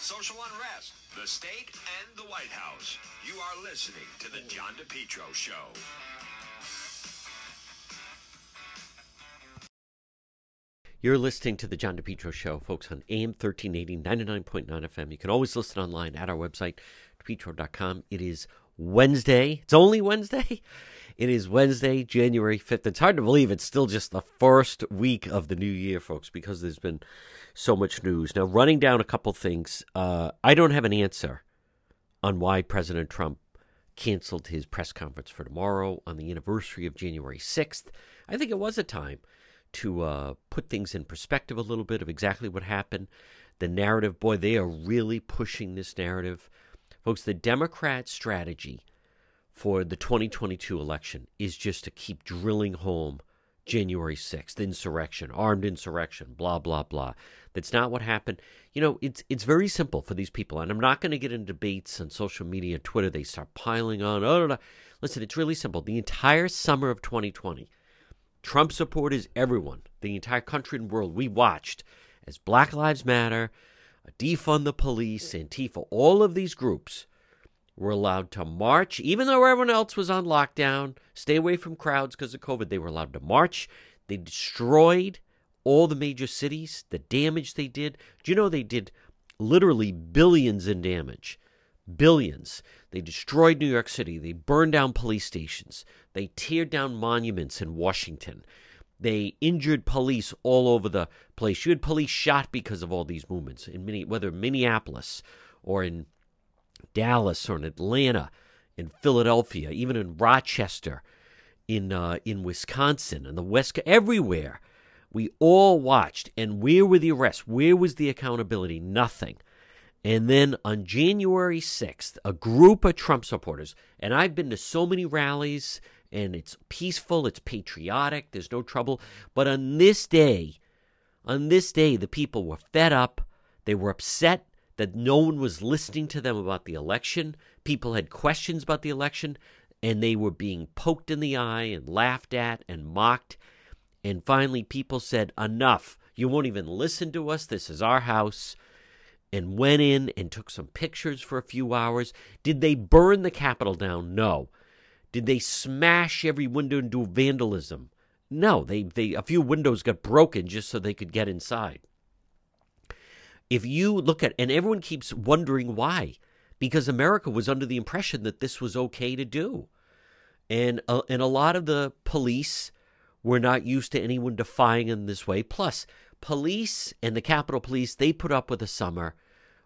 social unrest, the state, and the White House. You are listening to The John DePetro Show. You're listening to the John DePetro Show, folks, on AM 1380, 99.9 FM. You can always listen online at our website, depetro.com. It is Wednesday. It's only Wednesday. It is Wednesday, January 5th. It's hard to believe it's still just the first week of the new year, folks, because there's been so much news. Now, running down a couple things, uh, I don't have an answer on why President Trump canceled his press conference for tomorrow on the anniversary of January 6th. I think it was a time to uh, put things in perspective a little bit of exactly what happened. The narrative, boy, they are really pushing this narrative. Folks, the Democrat strategy for the 2022 election is just to keep drilling home January 6th, insurrection, armed insurrection, blah, blah, blah. That's not what happened. You know, it's it's very simple for these people. And I'm not going to get into debates on social media, Twitter. They start piling on. Oh, no, no. Listen, it's really simple. The entire summer of 2020, Trump supporters, everyone, the entire country and world, we watched as Black Lives Matter, Defund the Police, Antifa, all of these groups were allowed to march, even though everyone else was on lockdown, stay away from crowds because of COVID. They were allowed to march. They destroyed all the major cities, the damage they did. Do you know they did literally billions in damage? Billions. They destroyed New York City. They burned down police stations. They teared down monuments in Washington. They injured police all over the place. You had police shot because of all these movements in many, whether Minneapolis or in Dallas or in Atlanta, in Philadelphia, even in Rochester, in uh, in Wisconsin, and the West, everywhere. We all watched, and where were the arrests? Where was the accountability? Nothing. And then on January 6th, a group of Trump supporters, and I've been to so many rallies, and it's peaceful, it's patriotic, there's no trouble. But on this day, on this day, the people were fed up, they were upset, that no one was listening to them about the election. People had questions about the election, and they were being poked in the eye and laughed at and mocked. And finally, people said, Enough. You won't even listen to us. This is our house. And went in and took some pictures for a few hours. Did they burn the Capitol down? No. Did they smash every window and do vandalism? No. They, they a few windows got broken just so they could get inside if you look at, and everyone keeps wondering why, because America was under the impression that this was okay to do. And, uh, and a lot of the police were not used to anyone defying in this way. Plus, police and the Capitol Police, they put up with a summer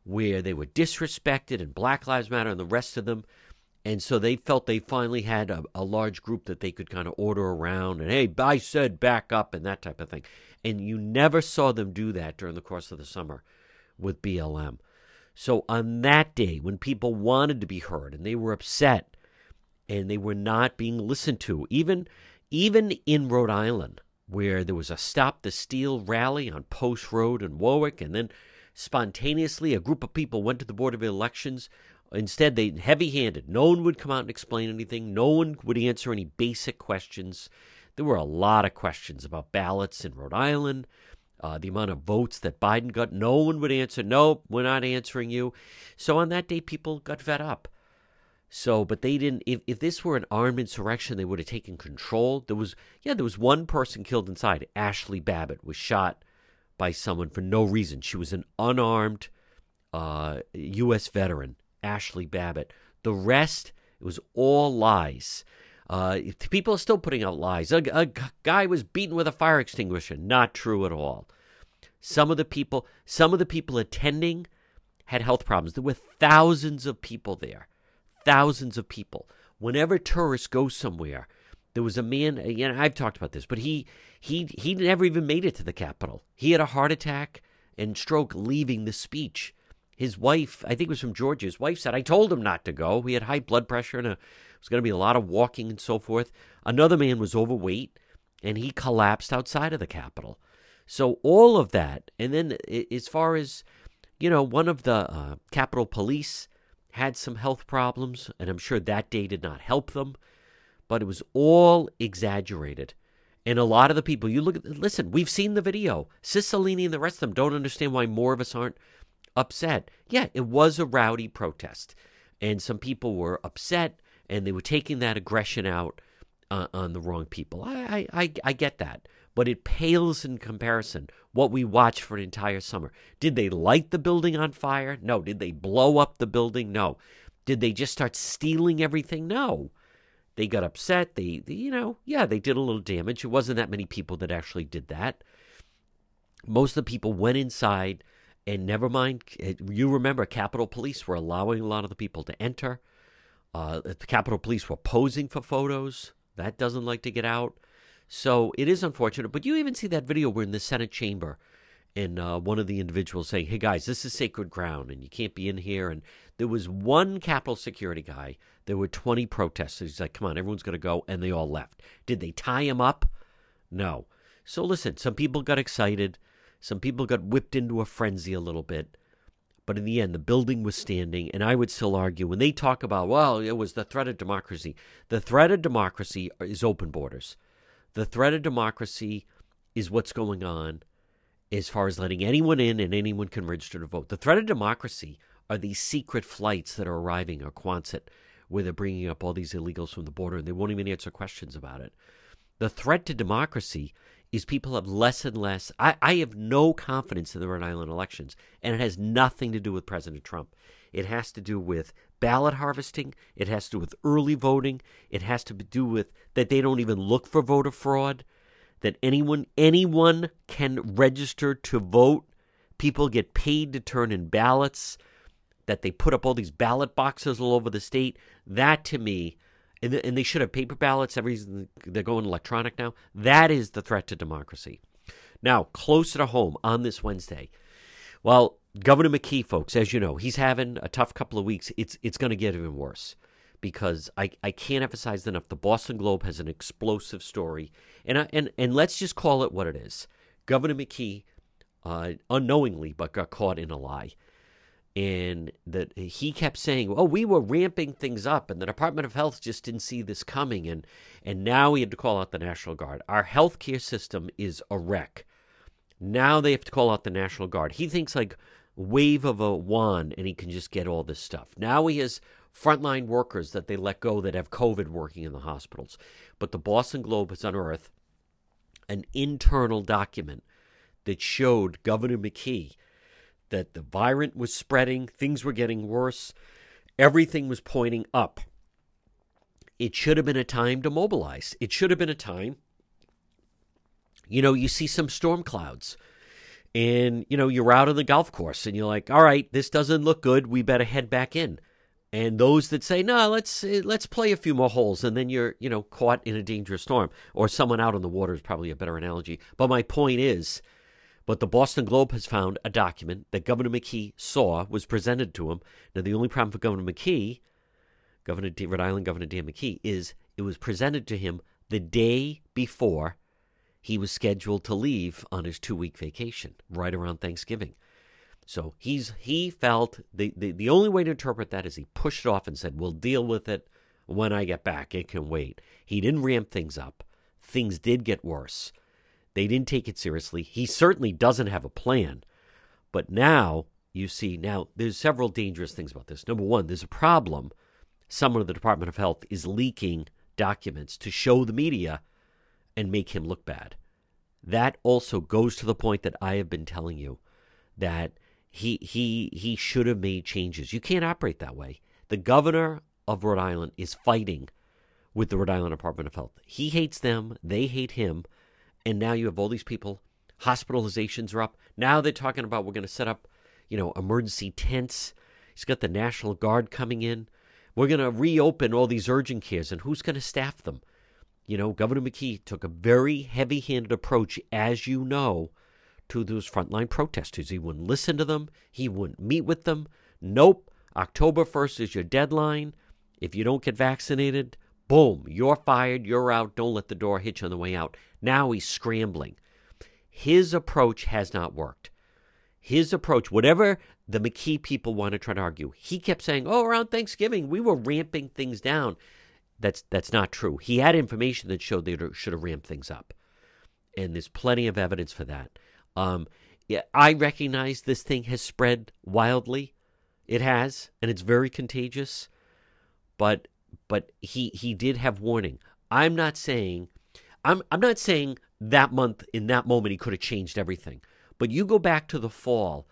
where they were disrespected and Black Lives Matter and the rest of them. And so they felt they finally had a, a large group that they could kind of order around and, hey, I said back up and that type of thing. And you never saw them do that during the course of the summer with BLM. So on that day, when people wanted to be heard and they were upset and they were not being listened to, even even in Rhode Island, where there was a Stop the Steal rally on Post Road in Warwick, and then spontaneously a group of people went to the Board of Elections. Instead, they heavy handed. No one would come out and explain anything. No one would answer any basic questions. There were a lot of questions about ballots in Rhode Island, uh, the amount of votes that Biden got. No one would answer, no, we're not answering you. So on that day, people got fed up. So, but they didn't. If, if this were an armed insurrection, they would have taken control. There was, yeah, there was one person killed inside. Ashli Babbitt was shot by someone for no reason. She was an unarmed uh, U.S. veteran, Ashli Babbitt. The rest, it was all lies. Uh, people are still putting out lies. A, a guy was beaten with a fire extinguisher. Not true at all. Some of the people, some of the people attending had health problems. There were thousands of people there, thousands of people. Whenever tourists go somewhere, there was a man. You know, I've talked about this, but he he he never even made it to the Capitol. He had a heart attack and stroke leaving the speech. His wife, I think it was from Georgia, his wife said, I told him not to go. He had high blood pressure and a, it was going to be a lot of walking and so forth. Another man was overweight and he collapsed outside of the Capitol. So all of that, and then as far as you know, one of the uh, Capitol Police had some health problems, and I'm sure that day did not help them. But it was all exaggerated. And a lot of the people you look at, listen, we've seen the video. Cicilline and the rest of them don't understand why more of us aren't upset. Yeah, it was a rowdy protest, and some people were upset, and they were taking that aggression out uh, on the wrong people. I, I, I get that, but it pales in comparison what we watched for an entire summer. Did they light the building on fire? No. Did they blow up the building? No. Did they just start stealing everything? No. They got upset. They, they, you know, yeah, they did a little damage. It wasn't that many people that actually did that. Most of the people went inside, and never mind. Eh, you remember, Capitol Police were allowing a lot of the people to enter. Uh, the Capitol Police were posing for photos. That doesn't like to get out. So it is unfortunate. But you even see that video where in the Senate chamber, and uh, one of the individuals saying, "Hey guys, this is sacred ground, and you can't be in here." And there was one Capitol security guy. There were twenty protesters. He's like, "Come on, everyone's going to go," and they all left. Did they tie him up? No. So listen, some people got excited. Some people got whipped into a frenzy a little bit. But in the end, the building was standing, and I would still argue when they talk about, well, it was the threat of democracy. The threat of democracy is open borders. The threat of democracy is what's going on as far as letting anyone in and anyone can register to vote. The threat of democracy are these secret flights that are arriving or Quonset, where they're bringing up all these illegals from the border and they won't even answer questions about it. The threat to democracy is people have less and less. I, I have no confidence in the Rhode Island elections, and it has nothing to do with President Trump. It has to do with ballot harvesting. It has to do with early voting. It has to do with that they don't even look for voter fraud that anyone anyone can register to vote. People get paid to turn in ballots. That they put up all these ballot boxes all over the state. That to me, and, and they should have paper ballots. Every they're going electronic now. That is the threat to democracy. Now, closer to home on this Wednesday. Well, Governor McKee, folks, as you know, he's having a tough couple of weeks. It's it's going to get even worse because I, I can't emphasize enough. The Boston Globe has an explosive story, and I, and and let's just call it what it is. Governor McKee, uh, unknowingly, but got caught in a lie, and that he kept saying, "Oh, we were ramping things up, and the Department of Health just didn't see this coming," and and now he had to call out the National Guard. Our healthcare system is a wreck. Now they have to call out the National Guard. He thinks like wave of a wand and he can just get all this stuff. Now he has frontline workers that they let go that have COVID working in the hospitals. But the Boston Globe has unearthed an internal document that showed Governor McKee that the virus was spreading, things were getting worse, everything was pointing up. It should have been a time to mobilize. It should have been a time. You know, you see some storm clouds and you know you're out on the golf course and you're like all right this doesn't look good we better head back in and those that say no let's eh, let's play a few more holes and then you're you know caught in a dangerous storm or someone out on the water is probably a better analogy but my point is but the Boston Globe has found a document that Governor McKee saw was presented to him now the only problem for Governor McKee Governor D- Rhode Island Governor Dan McKee is it was presented to him the day before he was scheduled to leave on his two week vacation right around Thanksgiving so he's he felt the, the the only way to interpret that is he pushed it off and said, "We'll deal with it when I get back. It can wait." He didn't ramp things up. Things did get worse. They didn't take it seriously. He certainly doesn't have a plan. But now you see now there's several dangerous things about this. Number one, there's a problem. Someone in the Department of Health is leaking documents to show the media and make him look bad. That also goes to the point that I have been telling you that he he he should have made changes. You can't operate that way. The governor of Rhode Island is fighting with the Rhode Island Department of Health. He hates them, they hate him, and now you have all these people. Hospitalizations are up. Now they're talking about we're going to set up, you know, emergency tents. He's got the National Guard coming in. We're going to reopen all these urgent cares, and who's going to staff them? You know, Governor McKee took a very heavy handed approach, as you know, to those frontline protesters. He wouldn't listen to them, he wouldn't meet with them. Nope, October 1st is your deadline. If you don't get vaccinated, boom, you're fired, you're out. Don't let the door hit you on the way out. Now he's scrambling. His approach has not worked. His approach, whatever the McKee people want to try to argue, he kept saying, "Oh, around Thanksgiving, we were ramping things down." That's that's not true. He had information that showed they should have ramped things up, and there's plenty of evidence for that. Um, yeah, I recognize this thing has spread wildly. It has, and it's very contagious. But but he he did have warning. I'm not saying I'm I'm not saying that month in that moment he could have changed everything. But you go back to the fall,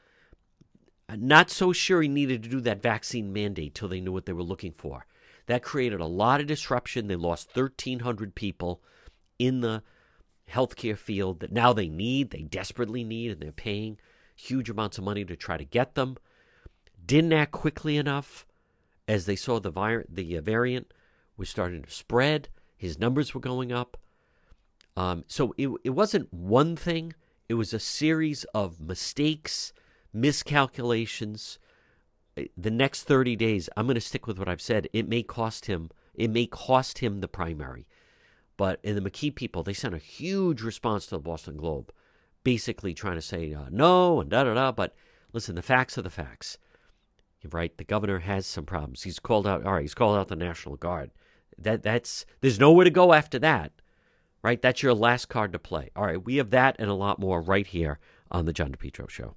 not so sure he needed to do that vaccine mandate till they knew what they were looking for. That created a lot of disruption. They lost 1,300 people in the healthcare field that now they need, they desperately need, and they're paying huge amounts of money to try to get them. Didn't act quickly enough as they saw the, vi- the uh, variant was starting to spread. His numbers were going up. Um, so it, it wasn't one thing, it was a series of mistakes, miscalculations. The next 30 days, I'm going to stick with what I've said. It may cost him. It may cost him the primary. But in the McKee people, they sent a huge response to the Boston Globe, basically trying to say uh, no and da da da. But listen, the facts are the facts. Right? The governor has some problems. He's called out. All right, he's called out the National Guard. That that's there's nowhere to go after that. Right? That's your last card to play. All right, we have that and a lot more right here on the John DePetro Show.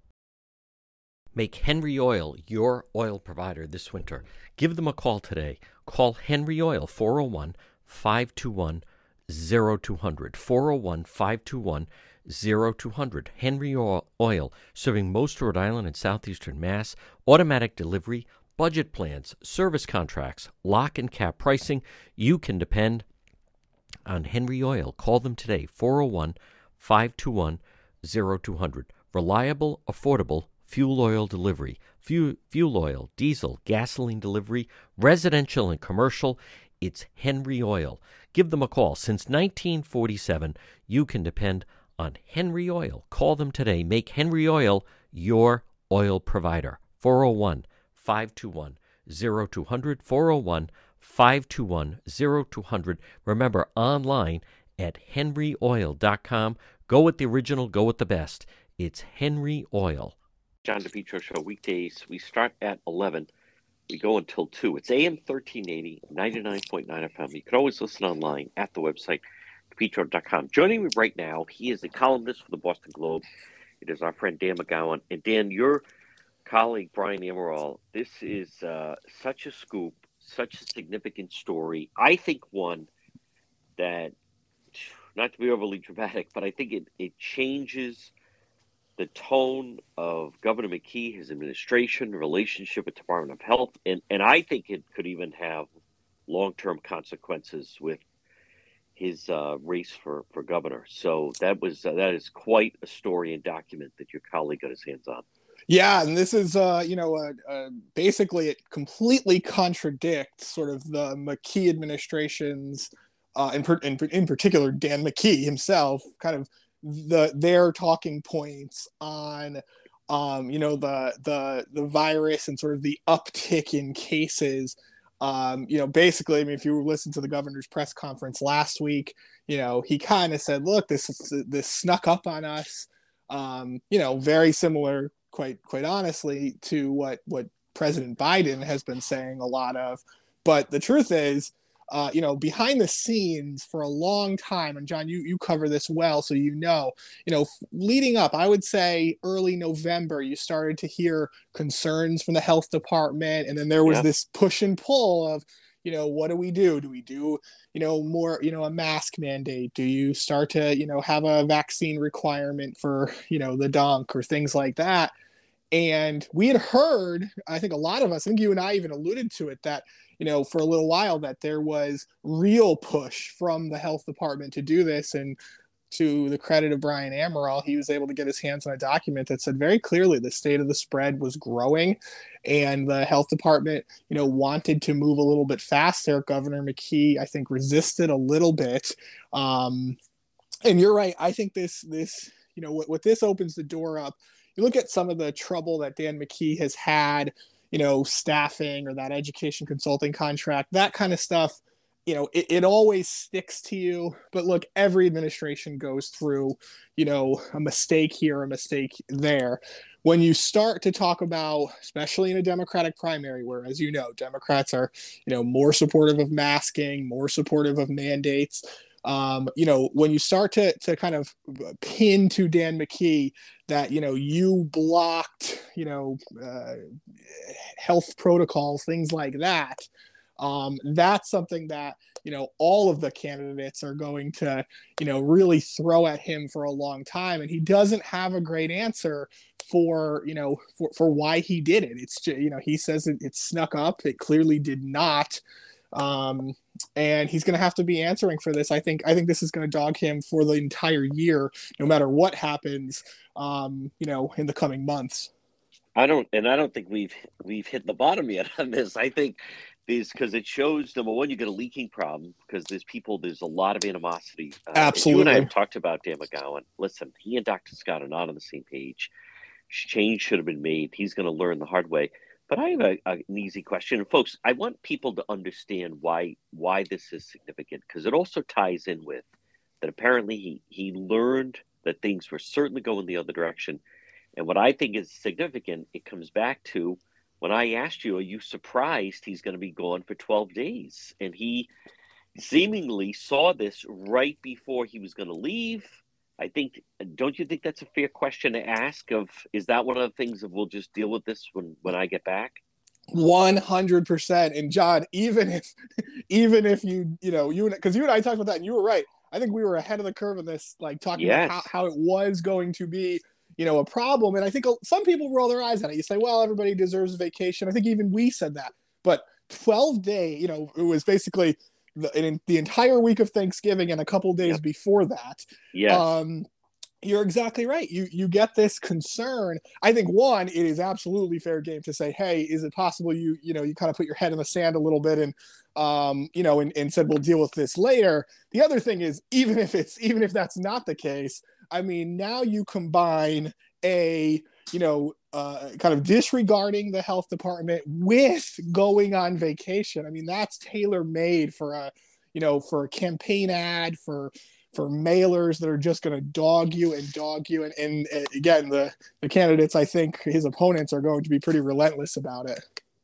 Make Henry Oil your oil provider this winter. Give them a call today. Call Henry Oil 401 521 0200 401 521 0200 Henry Oil serving most Rhode Island and southeastern Mass. Automatic delivery budget plans service contracts lock and cap pricing. You can depend on Henry Oil. Call them today 401 521 0200 reliable affordable fuel oil delivery. Fuel, fuel oil diesel gasoline delivery residential and commercial. It's Henry Oil. Give them a call. Since 1947, you can depend on Henry Oil. Call them today. Make Henry Oil your oil provider. 401 521 0200. 401 521 0200. Remember, online at henryoil.com. Go with the original, go with the best. It's Henry Oil. John DePetro Show, weekdays. We start at 11 we go until 2. It's AM 1380, 99.9 FM. You can always listen online at the website, petro.com. Joining me right now, he is a columnist for the Boston Globe. It is our friend Dan McGowan. And Dan, your colleague, Brian Amaral, this is uh, such a scoop, such a significant story. I think one that, not to be overly dramatic, but I think it, it changes – the tone of Governor McKee, his administration, relationship with the Department of Health, and, and I think it could even have long term consequences with his uh, race for, for governor. So that was uh, that is quite a story and document that your colleague got his hands on. Yeah, and this is uh, you know uh, uh, basically it completely contradicts sort of the McKee administration's uh, in, in in particular Dan McKee himself kind of the their talking points on um, you know the the the virus and sort of the uptick in cases. Um, you know, basically, I mean, if you listen to the governor's press conference last week, you know, he kind of said, "Look, this this snuck up on us." Um, you know, very similar, quite quite honestly, to what what President Biden has been saying a lot of. But the truth is, uh, you know, behind the scenes for a long time. And John, you you cover this well, so you know, you know, leading up, I would say early November, you started to hear concerns from the health department, and then there was yeah. this push and pull of, you know, what do we do? Do we do, you know, more, you know, a mask mandate? Do you start to, you know, have a vaccine requirement for, you know, the dunk or things like that? And we had heard, I think a lot of us, I think you and I even alluded to it, that you know, for a little while that there was real push from the health department to do this. And to the credit of Brian Amaral, he was able to get his hands on a document that said very clearly the state of the spread was growing and the health department, you know, wanted to move a little bit faster. Governor McKee, I think, resisted a little bit. Um, and you're right. I think this, this, you know, what, what this opens the door up. You look at some of the trouble that Dan McKee has had you know, staffing or that education consulting contract, that kind of stuff, you know, it, it always sticks to you. But look, every administration goes through, you know, a mistake here, a mistake there. When you start to talk about, especially in a Democratic primary, where, as you know, Democrats are, you know, more supportive of masking, more supportive of mandates. um, you know, when you start to to kind of pin to Dan McKee that you know you blocked, you know, uh, health protocols, things like that. Um, that's something that you know all of the candidates are going to you know really throw at him for a long time, and he doesn't have a great answer for you know for, for why he did it. It's just, you know he says it, it snuck up. It clearly did not. Um, and he's going to have to be answering for this. I think. I think this is going to dog him for the entire year, no matter what happens. Um, you know, in the coming months. I don't, and I don't think we've we've hit the bottom yet on this. I think these because it shows number one, you get a leaking problem because there's people, there's a lot of animosity. Uh, Absolutely. You and I have talked about Dan McGowan. Listen, he and Dr. Scott are not on the same page. Change should have been made. He's going to learn the hard way. But I have a, a, an easy question, and folks. I want people to understand why why this is significant because it also ties in with that. Apparently, he he learned that things were certainly going the other direction, and what I think is significant, it comes back to when I asked you, are you surprised he's going to be gone for 12 days? And he seemingly saw this right before he was going to leave. I think, don't you think that's a fair question to ask? Of is that one of the things that we'll just deal with this when when I get back? 100% and john even if even if you you know you because you and i talked about that and you were right i think we were ahead of the curve in this like talking yes. about how, how it was going to be you know, a problem. And I think some people roll their eyes at it. You say, well, everybody deserves a vacation. I think even we said that. But 12 day, you know, it was basically the, in, the entire week of Thanksgiving and a couple days yep. before that. Yeah. Um, you're exactly right. You you get this concern. I think one, it is absolutely fair game to say, hey, is it possible you you know you kind of put your head in the sand a little bit and um you know and, and said we'll deal with this later. The other thing is even if it's even if that's not the case, I mean, now you combine a, you know, uh, kind of disregarding the health department with going on vacation. I mean, that's tailor made for a, you know, for a campaign ad, for for mailers that are just going to dog you and dog you. And, and, and again, the the candidates, I think his opponents are going to be pretty relentless about it.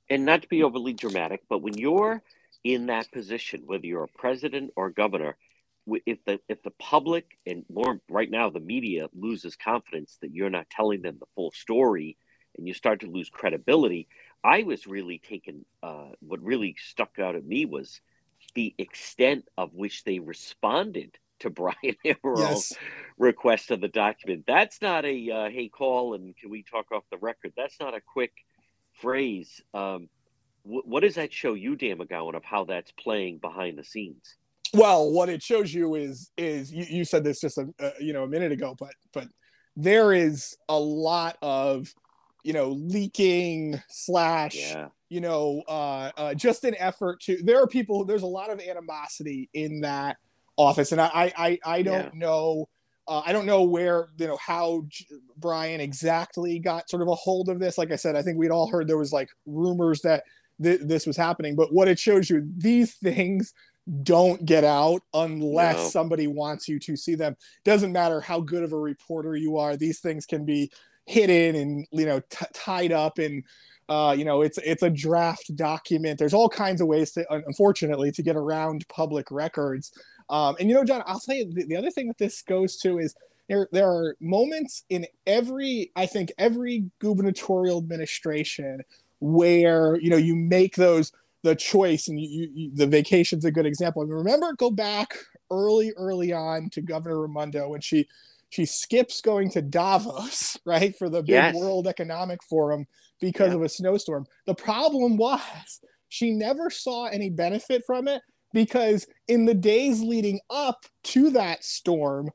And not to be overly dramatic, but when you're in that position, whether you're a president or governor, if the if the public and more right now the media loses confidence that you're not telling them the full story and you start to lose credibility i was really taken uh, what really stuck out at me was the extent of which they responded to brian yes. request of the document. That's not a uh, hey call and can we talk off the record. That's not a quick phrase. Um, what does that show you dan mcgowan of how that's playing behind the scenes? Well, what it shows you is is you, you said this just a, a you know a minute ago, but but there is a lot of you know leaking slash yeah. you know uh, uh, just an effort to. There are people. There's a lot of animosity in that office, and I I I don't yeah. know. Uh, I don't know where you know how J- Brian exactly got sort of a hold of this. Like I said, I think we'd all heard there was like rumors that th- this was happening, but what it shows you, these things don't get out unless no. somebody wants you to see them. Doesn't matter how good of a reporter you are; these things can be hidden and you know t- tied up and uh, you know it's it's a draft document. There's all kinds of ways to, unfortunately, to get around public records. Um, and you know, John, I'll tell you the, the other thing that this goes to is there there are moments in every I think every gubernatorial administration where you know you make those the choice and you, you, the vacation's a good example. I mean, remember, go back early, early on to Governor Raimondo when she she skips going to Davos, right, for the big yes. World Economic Forum because yeah. of a snowstorm. The problem was she never saw any benefit from it because in the days leading up to that storm,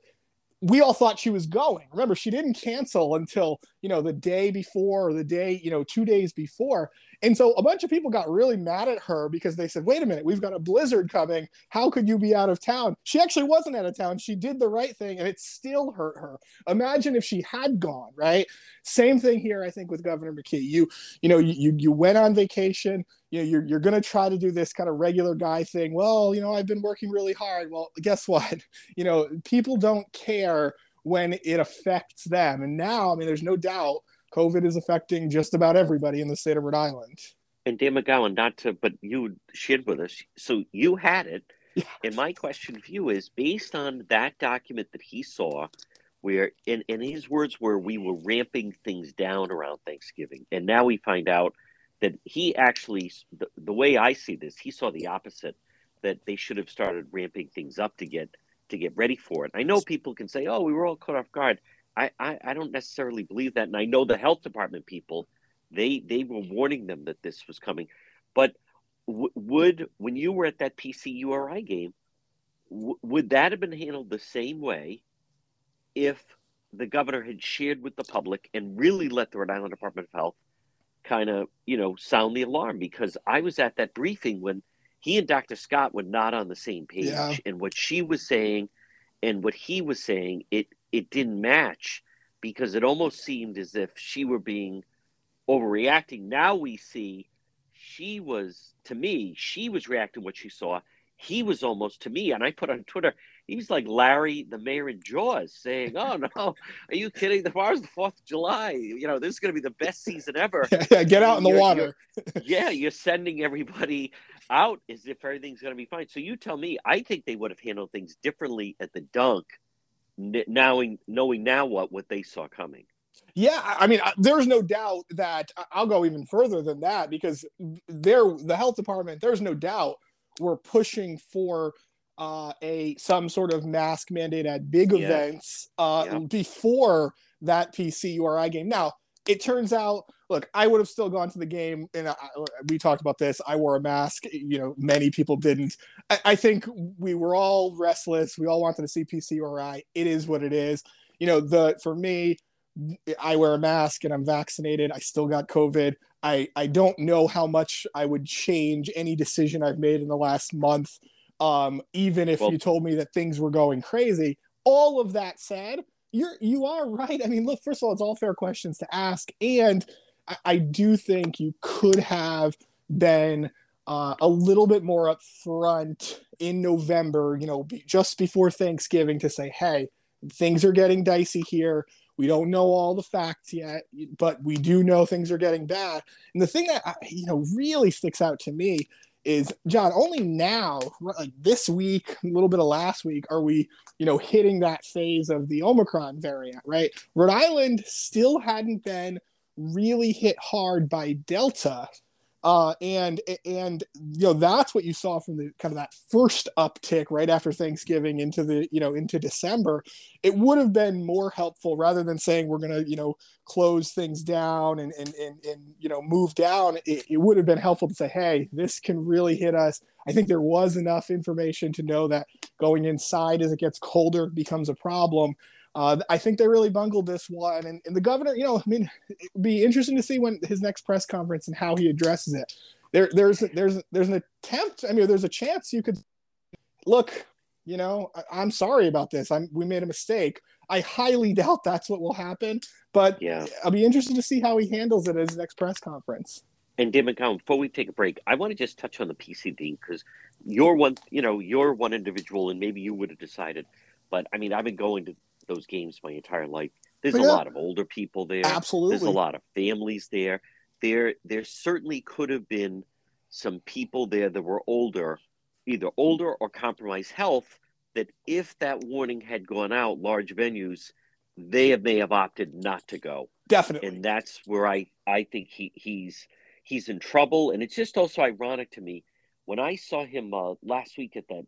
we all thought she was going. Remember, she didn't cancel until, you know, the day before or the day, you know, two days before. And so a bunch of people got really mad at her because they said, wait a minute, we've got a blizzard coming. How could you be out of town? She actually wasn't out of town. She did the right thing and it still hurt her. Imagine if she had gone, right? Same thing here, I think, with Governor McKee. You, you know, you, you went on vacation. You know, you're, you're going to try to do this kind of regular guy thing. Well, you know, I've been working really hard. Well, guess what? You know, people don't care when it affects them. And now, I mean, there's no doubt COVID is affecting just about everybody in the state of Rhode Island. And Dan McGowan, not to, but you shared with us. So you had it, Yeah. And my question for you is based on that document that he saw, where in, in his words were we were ramping things down around Thanksgiving. And now we find out that he actually the, the way I see this, he saw the opposite, that they should have started ramping things up to get to get ready for it. I know people can say, Oh, we were all caught off guard. I, I, I don't necessarily believe that. And I know the health department people, they they were warning them that this was coming. But w- would when you were at that PCURI game, w- would that have been handled the same way if the governor had shared with the public and really let the Rhode Island Department of Health kind of you know sound the alarm? Because I was at that briefing when he and Dr. Scott were not on the same page, yeah. and what she was saying and what he was saying it it didn't match because it almost seemed as if she were being overreacting. Now we see she was to me, she was reacting what she saw. He was almost to me, and I put on Twitter, he was like Larry, the mayor in Jaws, saying, "Oh no, are you kidding? The bar's the Fourth of July. You know this is going to be the best season ever. yeah, get out in the you're, water. You're, yeah, you're sending everybody out as if everything's going to be fine. So you tell me. I think they would have handled things differently at the dunk, knowing knowing now what what they saw coming. Yeah, I mean, there's no doubt that I'll go even further than that because there, the health department, there's no doubt we're pushing for uh, a some sort of mask mandate at big yeah. events uh, yeah. before that PCURI game. Now, it turns out, look, I would have still gone to the game, and I, we talked about this. I wore a mask. You know, many people didn't. I, I think we were all restless. We all wanted to see PCURI. It is what it is. You know, the for me, I wear a mask and I'm vaccinated. I still got COVID. I, I don't know how much I would change any decision I've made in the last month, um, even if well, you told me that things were going crazy. All of that said, you're you are right. I mean, look, first of all, it's all fair questions to ask, and I, I do think you could have been uh, a little bit more upfront in November. You know, be, just before Thanksgiving to say, hey, things are getting dicey here we don't know all the facts yet, but we do know things are getting bad. And the thing that you know really sticks out to me is John. Only now, like this week, a little bit of last week, are we you know hitting that phase of the Omicron variant, right? Rhode Island still hadn't been really hit hard by Delta uh, and and you know that's what you saw from the kind of that first uptick right after Thanksgiving into the you know into December. It would have been more helpful rather than saying we're to you know close things down and and and, and you know move down. It, it would have been helpful to say, hey, this can really hit us. I think there was enough information to know that going inside as it gets colder becomes a problem. Uh, I think they really bungled this one, and, and the governor, you know, I mean, it'd be interesting to see when his next press conference and how he addresses it. There, there's, there's, there's an attempt. I mean, there's a chance you could look. You know, I, am sorry about this. I'm, we made a mistake. I highly doubt that's what will happen, but yeah, I'll be interested to see how he handles it at his next press conference. And Dan McGowan, before we take a break, I want to just touch on the PCD because you're one, you know, you're one individual, and maybe you would have decided. But I mean, I've been going to those games my entire life. There's yeah. a lot of older people there. Absolutely. There's a lot of families there. There there certainly could have been some people there that were older, either older or compromised health, that if that warning had gone out, large venues, they may have opted not to go. Definitely. And that's where I, I think he, he's he's in trouble. And it's just also ironic to me when I saw him uh, last week at that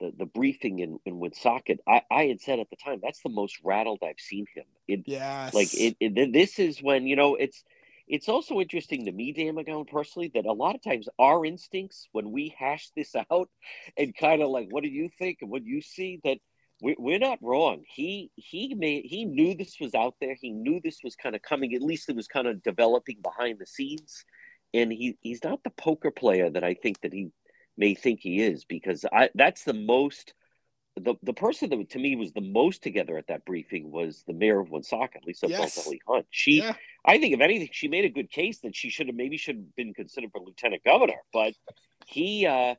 the, the briefing in, in Woonsocket, I, I had said at the time that's the most rattled I've seen him. It, yes. Like it, it, this is when you know it's it's also interesting to me, Dan McGowan, personally, that a lot of times our instincts when we hash this out and kind of like, what do you think and what do you see that we, we're not wrong. He he made he knew this was out there. He knew this was kind of coming. At least it was kind of developing behind the scenes. And he he's not the poker player that I think that he may think he is because I that's the most the the person that to me was the most together at that briefing was the mayor of Woonsocket, Lisa yes. Hunt. She, yeah. I think, if anything, she made a good case that she should have maybe should have been considered for lieutenant governor. But he, uh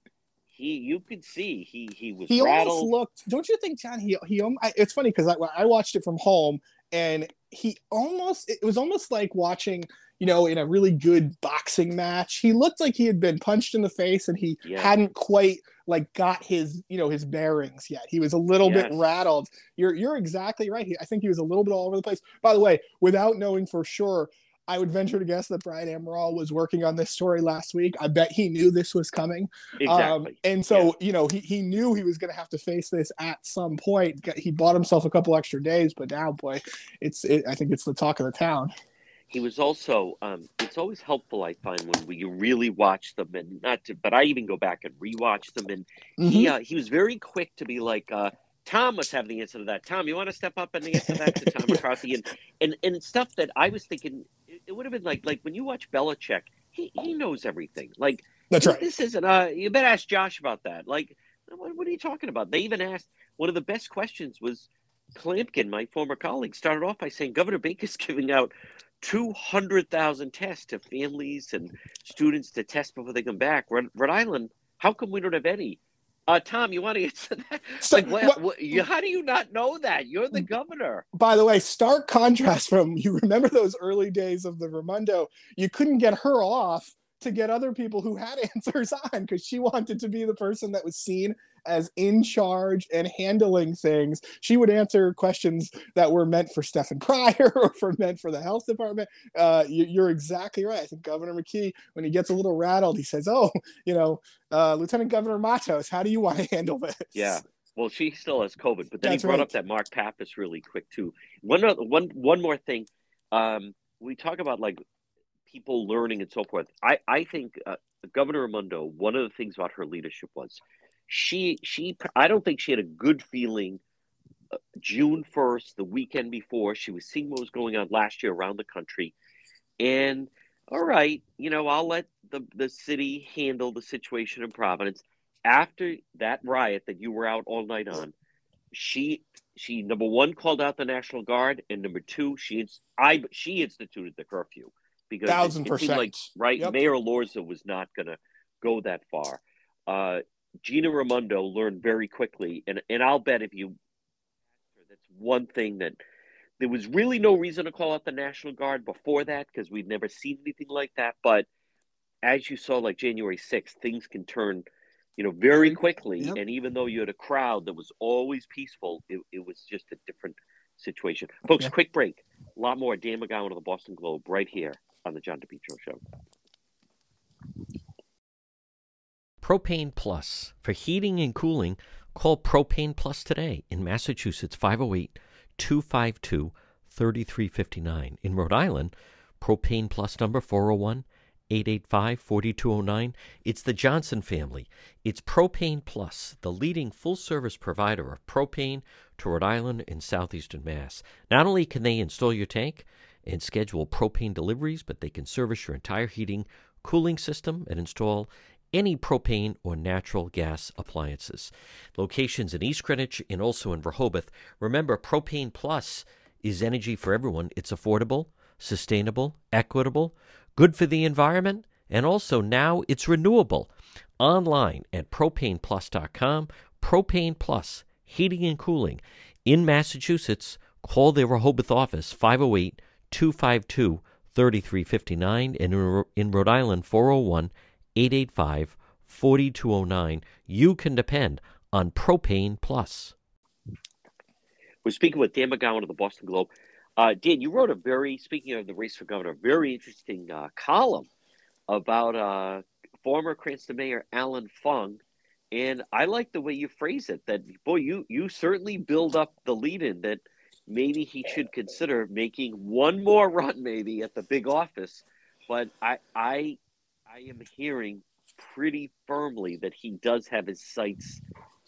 he, you could see he he was he rattled. almost looked. Don't you think, John? He he. It's funny because I, I watched it from home and he almost it was almost like watching you know, in a really good boxing match. He looked like he had been punched in the face and he Yeah. hadn't quite like got his, you know, his bearings yet. He was a little bit rattled. You're you're exactly right. He, I think he was a little bit all over the place. By the way, without knowing for sure, I would venture to guess that Brian Amaral was working on this story last week. I bet he knew this was coming. Um, Exactly. and so, you know, he, he knew he was going to have to face this at some point. He bought himself a couple extra days, but now, boy, it's it, I think it's the talk of the town. He was also um, it's always helpful i find when we, you really watch them and not to but i even go back and rewatch them and he Mhm. uh, he was very quick to be like uh, tom must have the answer to that. Tom you want to step up and answer that to tom mccarthy and, and and stuff that i was thinking it, it would have been like like when you watch Belichick, he, he knows everything. Like That's right. this isn't uh you better ask josh about that. Like what, what are you talking about? They even asked one of the best questions was Clampkin, my former colleague, started off by saying Governor Baker's giving out 200,000 tests to families and students to test before they come back. Rhode, Rhode Island, how come we don't have any? Uh, Tom, you want to answer that? So, like, what, what- you, how do you not know that? You're the governor. by the way, stark contrast from you remember those early days of the Raimondo. You couldn't get her off to get other people who had answers on because she wanted to be the person that was seen as in charge and handling things. She would answer questions that were meant for Stefan Pryor or for meant for the health department. Uh, you, you're exactly right. I think Governor McKee, when he gets a little rattled, he says, "Oh, you know, uh, Lieutenant Governor Matos, how do you want to handle this?" Yeah. Well, she still has COVID, but then That's he brought right. up that Marc Pappas really quick too. One other, one one more thing. Um, we talk about like people learning and so forth. I I think uh, Governor Raimondo. One of the things about her leadership was she she. I don't think she had a good feeling. uh, June first, the weekend before, she was seeing what was going on last year around the country, and all right, you know, I'll let the the city handle the situation in Providence after that riot that you were out all night on, she she number one called out the National Guard, and number two, she I she instituted the curfew because it- Thousand it, like percent. right Yep. Mayor Elorza was not going to go that far. Uh, Gina Raimondo learned very quickly, and and I'll bet if you that's one thing that there was really no reason to call out the National Guard before that because we'd never seen anything like that. But as you saw, like January 6th, things can turn, you know, very quickly. Yep. And even though you had a crowd that was always peaceful, it, it was just a different situation. Folks, Yeah. quick break. A lot more Dan McGowan of the Boston Globe right here on the John DePetro Show. Propane Plus. For heating and cooling, call Propane Plus today in Massachusetts 508 252 3359. In Rhode Island, Propane Plus number 401 885 4209. It's the Johnson family. It's Propane Plus, the leading full service provider of propane to Rhode Island and southeastern Mass. Not only can they install your tank and schedule propane deliveries, but they can service your entire heating, cooling system and install any propane or natural gas appliances. Locations in East Greenwich and also in Rehoboth. Remember, Propane Plus is energy for everyone. It's affordable, sustainable, equitable, good for the environment, and also now it's renewable. Online at propaneplus.com. Propane Plus, heating and cooling. In Massachusetts, call their Rehoboth office 508 252 3359 and in- Rhode Island 401 885 4209. You can depend on Propane Plus. We're speaking with Dan McGowan of the Boston Globe. Uh, Dan, you wrote a very, speaking of the race for governor, very interesting uh, column about uh, former Cranston Mayor Allan Fung. And I like the way you phrase it that, boy, you, you certainly build up the lead in that maybe he should consider making one more run, maybe at the big office. But I, I, I am hearing pretty firmly that he does have his sights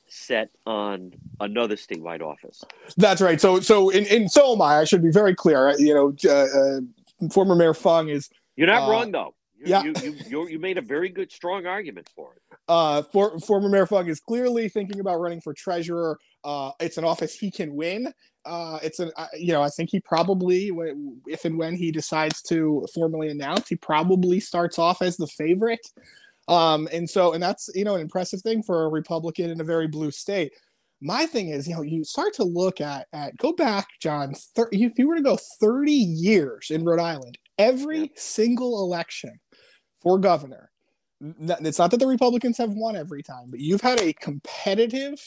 set on another statewide office. That's right. So, so in, in so am I. I should be very clear. You know, uh, uh, former Mayor Fung is You're not Uh, wrong though. You, yeah. you, you, you, made a very good, strong argument for it. uh, for, former Mayor Fung is clearly thinking about running for treasurer. Uh, it's an office he can win. Uh, it's an, uh, you know, I think he probably, if and when he decides to formally announce, he probably starts off as the favorite. Um, and so, and that's, you know, an impressive thing for a Republican in a very blue state. My thing is, you know, you start to look at, at go back, John, thir- if you were to go 30 years in Rhode Island, Every Yeah. single election for governor, it's not that the Republicans have won every time, but you've had a competitive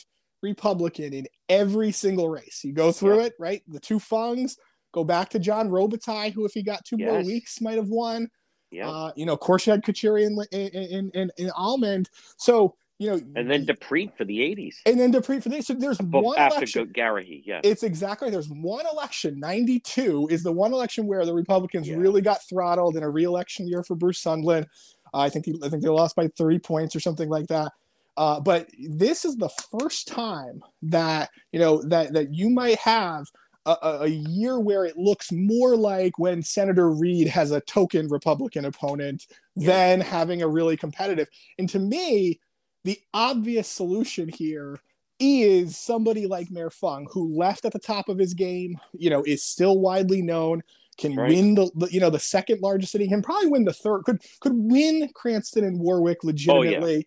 Republican in every single race. You go through it, right? The two Fungs go back to John Robitaille, who, if he got two more weeks, might have won. Yeah. Uh, you know, of course, you had Kachurian in, in, in, in Almond. So, you know, and then DiPrete for the 80s. and then DiPrete for this. So there's Bef- one after election. Garrahy, yeah. It's exactly there's one election. 92 is the one election where the Republicans Yeah. really got throttled in a re-election year for Bruce Sundlun. Uh, I think he, I think they lost by three points or something like that. Uh, but this is the first time that you know that that you might have a, a, year where it looks more like when Senator Reed has a token Republican opponent Yeah. than having a really competitive. And to me, the obvious solution here is somebody like Mayor Fung, who left at the top of his game, you know, is still widely known, can Right. win the, the- you know, the second largest city, can probably win the third, could could win Cranston and Warwick legitimately. Yeah.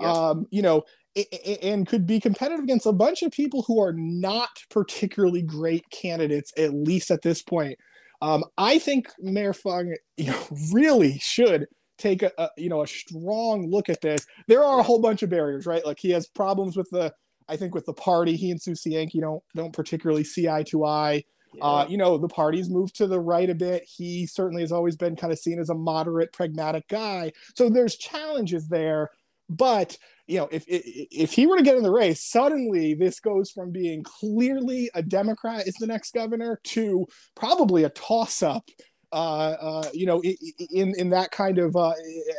Um, you know, and could be competitive against a bunch of people who are not particularly great candidates, at least at this point. Um, I think Mayor Fung you know, really should take a, a you know a strong look at this. There are a whole bunch of barriers, right? Like he has problems with the I think with the party. He and Sue Cienki don't don't particularly see eye to eye. Uh, you know, the party's moved to the right a bit. He certainly has always been kind of seen as a moderate, pragmatic guy. So there's challenges there. But you know, if if he were to get in the race, suddenly this goes from being clearly a Democrat is the next governor to probably a toss-up. Uh, uh, you know, in in that kind of uh,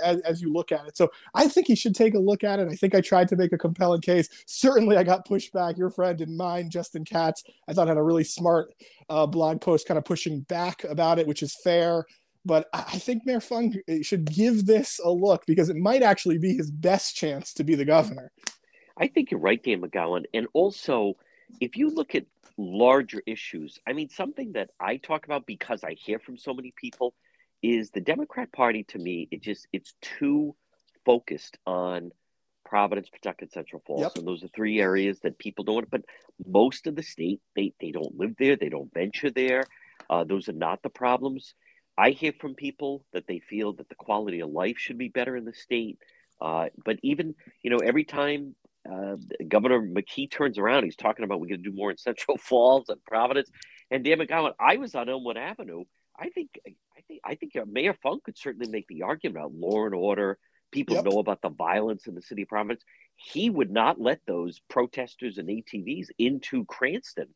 as, as you look at it. So I think he should take a look at it. I think I tried to make a compelling case. Certainly, I got pushback. Your friend and mine, Justin Katz, I thought had a really smart uh, blog post, kind of pushing back about it, which is fair. But I think Mayor Fung should give this a look because it might actually be his best chance to be the governor. I think you're right, Dan McGowan. And also, if you look at larger issues, I mean, something that I talk about because I hear from so many people is the Democrat Party to me, it just it's too focused on Providence, Pawtucket, Central Falls. Yep. And those are three areas that people don't but most of the state, they they don't live there, they don't venture there. Uh, those are not the problems. I hear from people that they feel that the quality of life should be better in the state. Uh, but even, you know, every time uh, Governor McKee turns around. He's talking about we're going to do more in Central Falls and Providence. And Dan McGowan, I was on Elmwood Avenue. I think, I think, I think uh, Mayor Fung could certainly make the argument about law and order. People Yep. know about the violence in the city of Providence. He would not let those protesters and ATVs into Cranston.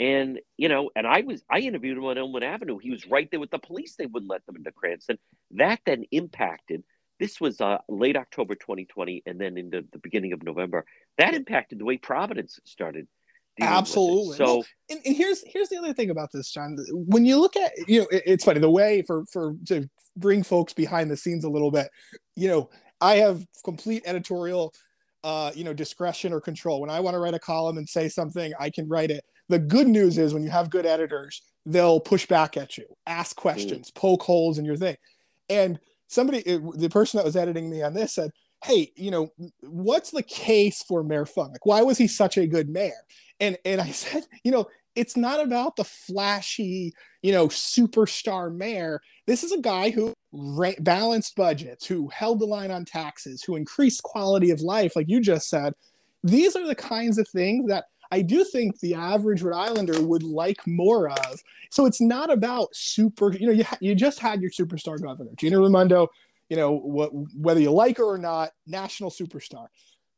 And you know, and I was I interviewed him on Elmwood Avenue. He was right there with the police. They wouldn't let them into Cranston. That then impacted. This was uh, late October 2020, and then into the beginning of November. That impacted the way Providence started. dealing with it. Absolutely. So Well, and, and here's here's the other thing about this, John. When you look at you know, it- it's funny the way for for to bring folks behind the scenes a little bit. You know, I have complete editorial, uh, you know, discretion or control. When I want to write a column and say something, I can write it. The good news is when you have good editors, they'll push back at you, ask mm. questions, poke holes in your thing. And somebody, it- the person that was editing me on this said, "Hey, you know, what's the case for Mayor Fung? Like, why was he such a good mayor?" And and I said, you know, it's not about the flashy, you know, superstar mayor. This is a guy who ra- balanced budgets, who held the line on taxes, who increased quality of life, like you just said. These are the kinds of things that I do think the average Rhode Islander would like more of. So it's not about super, you know, you, ha- you just had your superstar governor, Gina Raimondo, you know, wh- whether you like her or not, national superstar.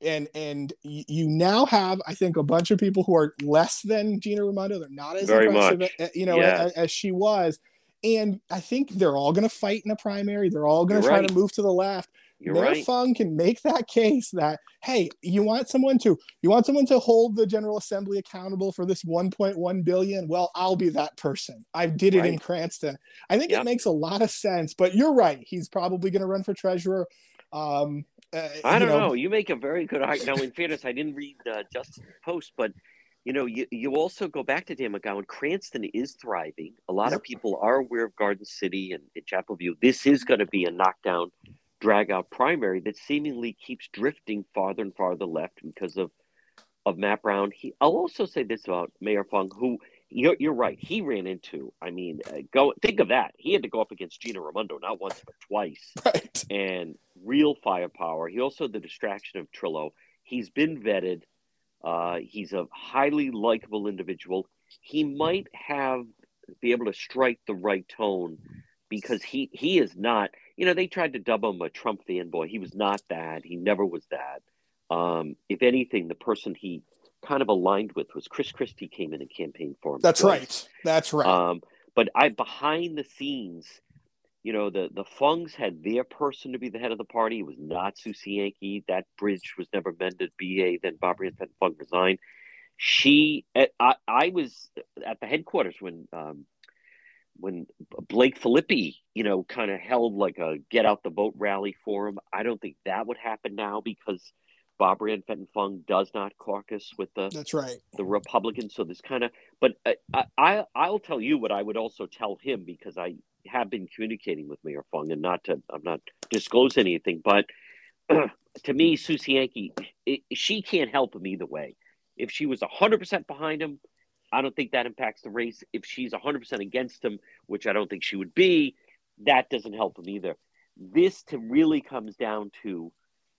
And and you now have, I think, a bunch of people who are less than Gina Raimondo. They're not as Very impressive, much. uh, you know, Yes. as, as she was. And I think they're all going to fight in a primary. They're all going to try right. to move to the left. You're Mayor right. Fung can make that case that hey, you want someone to you want someone to hold the General Assembly accountable for this 1.1 billion. Well, I'll be that person. I did it in Cranston. I think Yep. it makes a lot of sense. But you're right. He's probably going to run for treasurer. Um, uh, I don't know. You make a very good argument. Now, in fairness, I didn't read uh, Justin's post, but you know, you, you also go back to Dan McGowan. Cranston is thriving. A lot Yep. of people are aware of Garden City and, and Chapel View. This is going to be a knockdown, drag out primary that seemingly keeps drifting farther and farther left because of of Matt Brown. He, I'll also say this about Mayor Fung, who you're, you're right. He ran into. I mean, uh, go think of that. He had to go up against Gina Raimondo not once but twice, right? And real firepower. He also had the distraction of Trillo. He's been vetted. Uh, he's a highly likable individual. He might have be able to strike the right tone because he he is not. You know, they tried to dub him a Trump fanboy. He was not that. He never was that. Um, if anything, the person he kind of aligned with was Chris Christie came in and campaigned for him. That's twice. right. That's right. Um, but I behind the scenes, you know, the the Fungs had their person to be the head of the party. It was not Sue Cienki. That bridge was never mended. BA then Barbara Fung resigned. She, eh, I, I was at the headquarters when um, when Blake Filippi, you know, kind of held like a get out the vote rally for him. I don't think that would happen now because Bob Fenton Fung does not caucus with the that's right the Republicans. So this kind of, but uh, I, I I'll tell you what I would also tell him because I have been communicating with Mayor Fung and not to I'm not disclose anything, but to me, Sue Cienki, it, she can't help him either way. If she was hundred percent behind him, I don't think that impacts the race. If she's hundred percent against him, which I don't think she would be, that doesn't help him either. This to really comes down to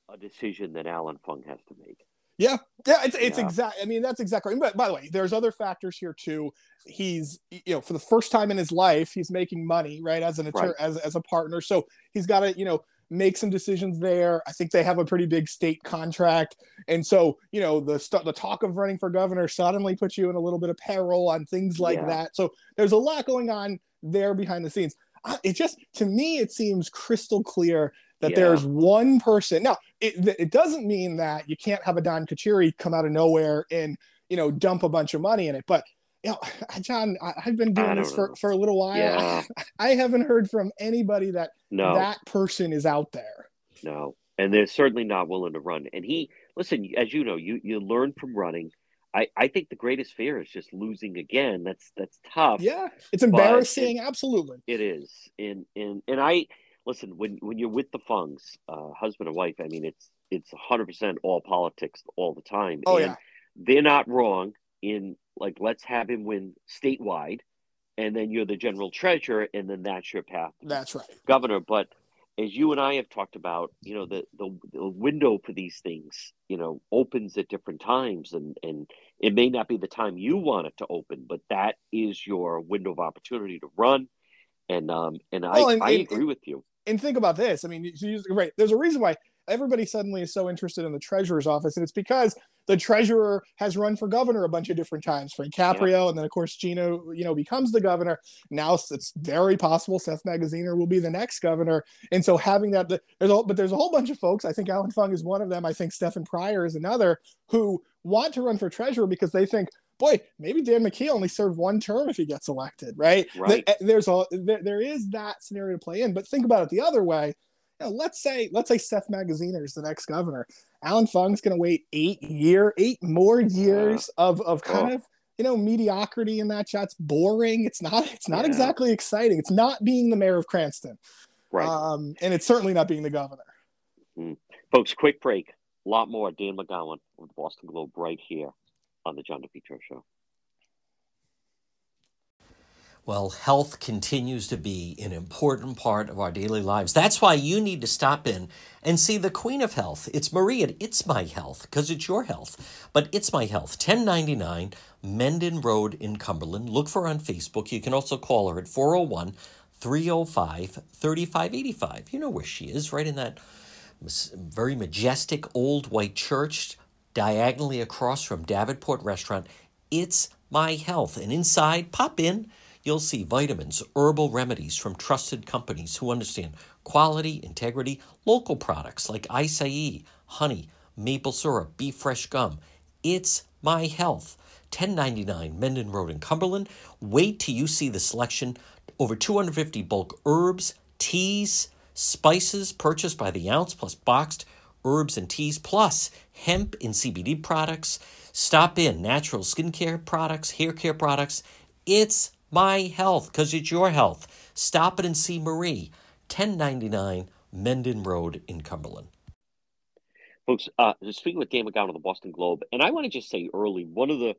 a decision that Allan Fung has to make. Yeah, yeah, it's it's yeah. exact. I mean, that's exactly. But by the way, there's other factors here too. He's you know for the first time in his life, he's making money right as an attorney, right. as as a partner. So he's got to you know make some decisions there. I think they have a pretty big state contract, and so you know the st- the talk of running for governor suddenly puts you in a little bit of peril on things like yeah. that. So there's a lot going on there behind the scenes. It just to me it seems crystal clear that yeah. there's one person. Now, it, it doesn't mean that you can't have a Don Carcieri come out of nowhere and, you know, dump a bunch of money in it. But, you know, John, I, have been doing this for, for a little while. Yeah. I, I, haven't heard from anybody that no. that person is out there. No. And they're certainly not willing to run. And he, listen, as you know, you, you learn from running. I, I think the greatest fear is just losing again. That's that's tough. Yeah, it's embarrassing. It, Absolutely, it is. And and and I listen when when you're with the Fungs, uh, husband and wife. I mean, it's it's 100 percent all politics all the time. Oh and yeah, they're not wrong in like let's have him win statewide, and then you're the general treasurer, and then that's your path. That's right, governor. But as you and I have talked about, you know, the, the, the window for these things, you know, opens at different times, and and it may not be the time you want it to open, but that is your window of opportunity to run. And um and well, I and, I and, agree with you and think about this. I mean, right? There's a reason why everybody suddenly is so interested in the treasurer's office, and it's because the treasurer has run for governor a bunch of different times. Frank Caprio, yeah. and then of course Gina, you know, becomes the governor. Now it's very possible Seth Magaziner will be the next governor, and so having that, there's a, but there's a whole bunch of folks. I think Allan Fung is one of them. I think Stefan Pryor is another who want to run for treasurer because they think boy, maybe Dan McKee only served one term if he gets elected, right? right. Eh, there's a there, there is that scenario to play in, but think about it the other way. You know, let's say let's say Seth Magaziner is the next governor. Allan Fung's going to wait eight year, eight more years uh, of of kind oh. of you know mediocrity in that shot's boring. It's not it's not yeah. exactly exciting. It's not being the mayor of Cranston, right? Um, and it's certainly not being the governor. Mm. Folks, quick break. A lot more. Dan McGowan of the Boston Globe right here on the John DePetro Show. Well, health continues to be an important part of our daily lives. That's why you need to stop in and see the Queen of Health. It's Maria. It's My Health because it's your health. But it's My Health, 1099 Mendon Road in Cumberland. Look for her on Facebook. You can also call her at 401 305 3585. You know where she is, right in that very majestic old white church diagonally across from Davenport Restaurant. It's My Health. And inside, pop in, you'll see vitamins, herbal remedies from trusted companies who understand quality, integrity, local products like acai, honey, maple syrup, beef fresh gum. It's My Health. 1099 Mendon Road in Cumberland. Wait till you see the selection. Over 250 bulk herbs, teas, spices purchased by the ounce plus boxed herbs and teas, plus hemp and CBD products. Stop in natural skincare products, hair care products. It's my health because it's your health. Stop it and see Marie, 1099 Mendon Road in Cumberland. Folks, uh, speaking with Dan McGowan of the Boston Globe, and I want to just say early, one of the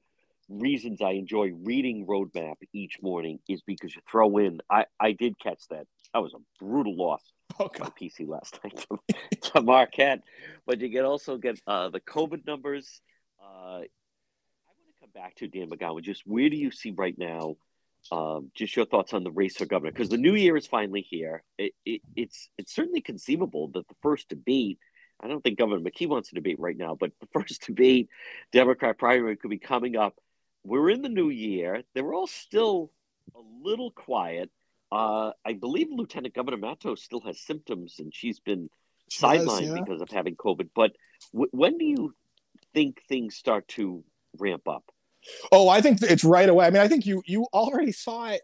reasons I enjoy reading Roadmap each morning is because you throw in. I I did catch that. That was a brutal loss okay. on PC last night to, to Marquette, but you can also get uh, the COVID numbers. Uh, I want to come back to Dan McGowan. Just where do you see right now? Um, just your thoughts on the race for governor because the new year is finally here. It, it, it's it's certainly conceivable that the first debate. I don't think Governor McKee wants to debate right now, but the first debate, Democrat primary, could be coming up we're in the new year. They're all still a little quiet. Uh, I believe Lieutenant Governor Matos still has symptoms, and she's been she sidelined yeah. because of having COVID. But w- when do you think things start to ramp up? Oh, I think it's right away. I mean, I think you you already saw it.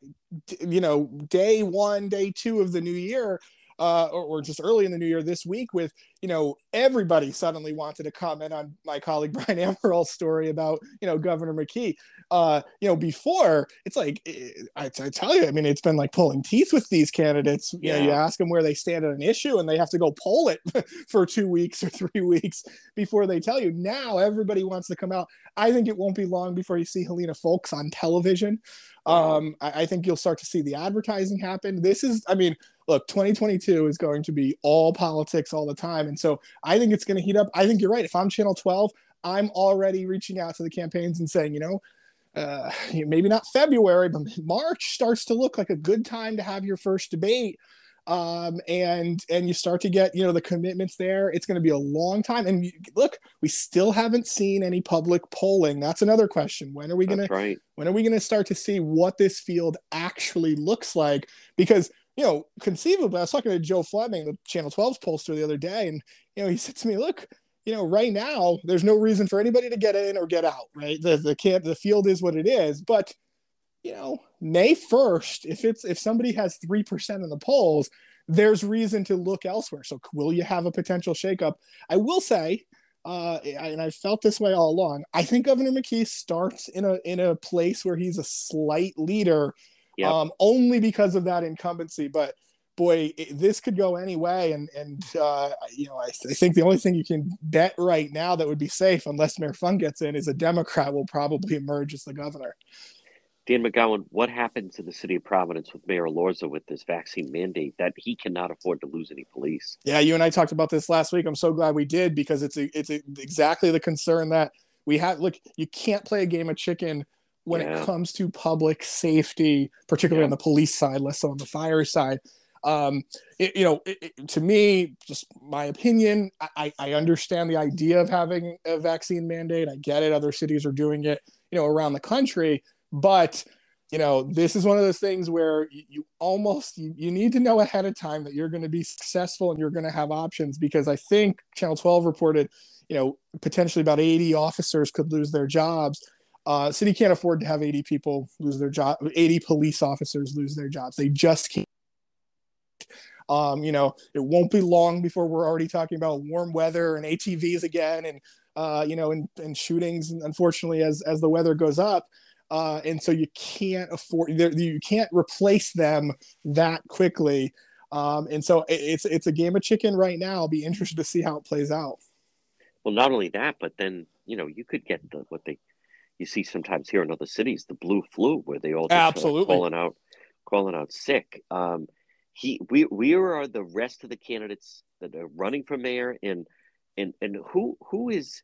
You know, day one, day two of the new year uh, or, or, just early in the new year this week with you know everybody suddenly wanted to comment on my colleague Brian Amaral's story about you know Governor McKee. Uh, you know before it's like eh, I, I, tell you, I mean it's been like pulling teeth with these candidates. Yeah. You, know, you ask them where they stand on an issue, and they have to go poll it for two weeks or three weeks before they tell you. Now everybody wants to come out. I think it won't be long before you see Helena Foulkes on television. Um, I, I think you'll start to see the advertising happen. This is, I mean, look, 2022 is going to be all politics all the time. And so I think it's going to heat up. I think you're right. If I'm Channel 12, I'm already reaching out to the campaigns and saying, you know, uh, maybe not February, but March starts to look like a good time to have your first debate um, and and you start to get you know the commitments there. It's going to be a long time. And look, we still haven't seen any public polling. That's another question. When are we going right. to when are we going to start to see what this field actually looks like? Because you know, conceivably, I was talking to Joe Fleming, the Channel 12's pollster, the other day, and you know, he said to me, "Look, you know, right now, there's no reason for anybody to get in or get out. Right? The the camp, the field is what it is, but." you know, May 1st, if it's if somebody has 3% in the polls, there's reason to look elsewhere. So will you have a potential shakeup? I will say, uh, and I felt this way all along. I think Governor McKee starts in a in a place where he's a slight leader, yep. um, only because of that incumbency. But boy, it, this could go any way. And and uh, you know, I, I, think the only thing you can bet right now that would be safe, unless Mayor Fung gets in, is a Democrat will probably emerge as the governor. Dan McGowan, what happens in the city of Providence with Mayor Elorza with this vaccine mandate that he cannot afford to lose any police? Yeah, you and I talked about this last week. I'm so glad we did because it's a, it's a, exactly the concern that we have. Look, you can't play a game of chicken when yeah. it comes to public safety, particularly yeah. on the police side, less so on the fire side. Um, it, you know, it, it, to me, just my opinion, I, I understand the idea of having a vaccine mandate. I get it. Other cities are doing it, you know, around the country but you know, this is one of those things where you, you almost you, you need to know ahead of time that you're going to be successful and you're going to have options because I think Channel 12 reported, you know, potentially about 80 officers could lose their jobs. Uh, city can't afford to have 80 people lose their job, 80 police officers lose their jobs. They just can't. Um, you know, it won't be long before we're already talking about warm weather and ATVs again, and uh, you know, and, and shootings. And unfortunately, as as the weather goes up, uh, and so you can't afford you can't replace them that quickly. Um, and so it's it's a game of chicken right now. I'll be interested to see how it plays out. Well, not only that, but then you know you could get the what they you see sometimes here in other cities the blue flu where they all just absolutely calling out calling out sick. Um, he we where are the rest of the candidates that are running for mayor and and and who who is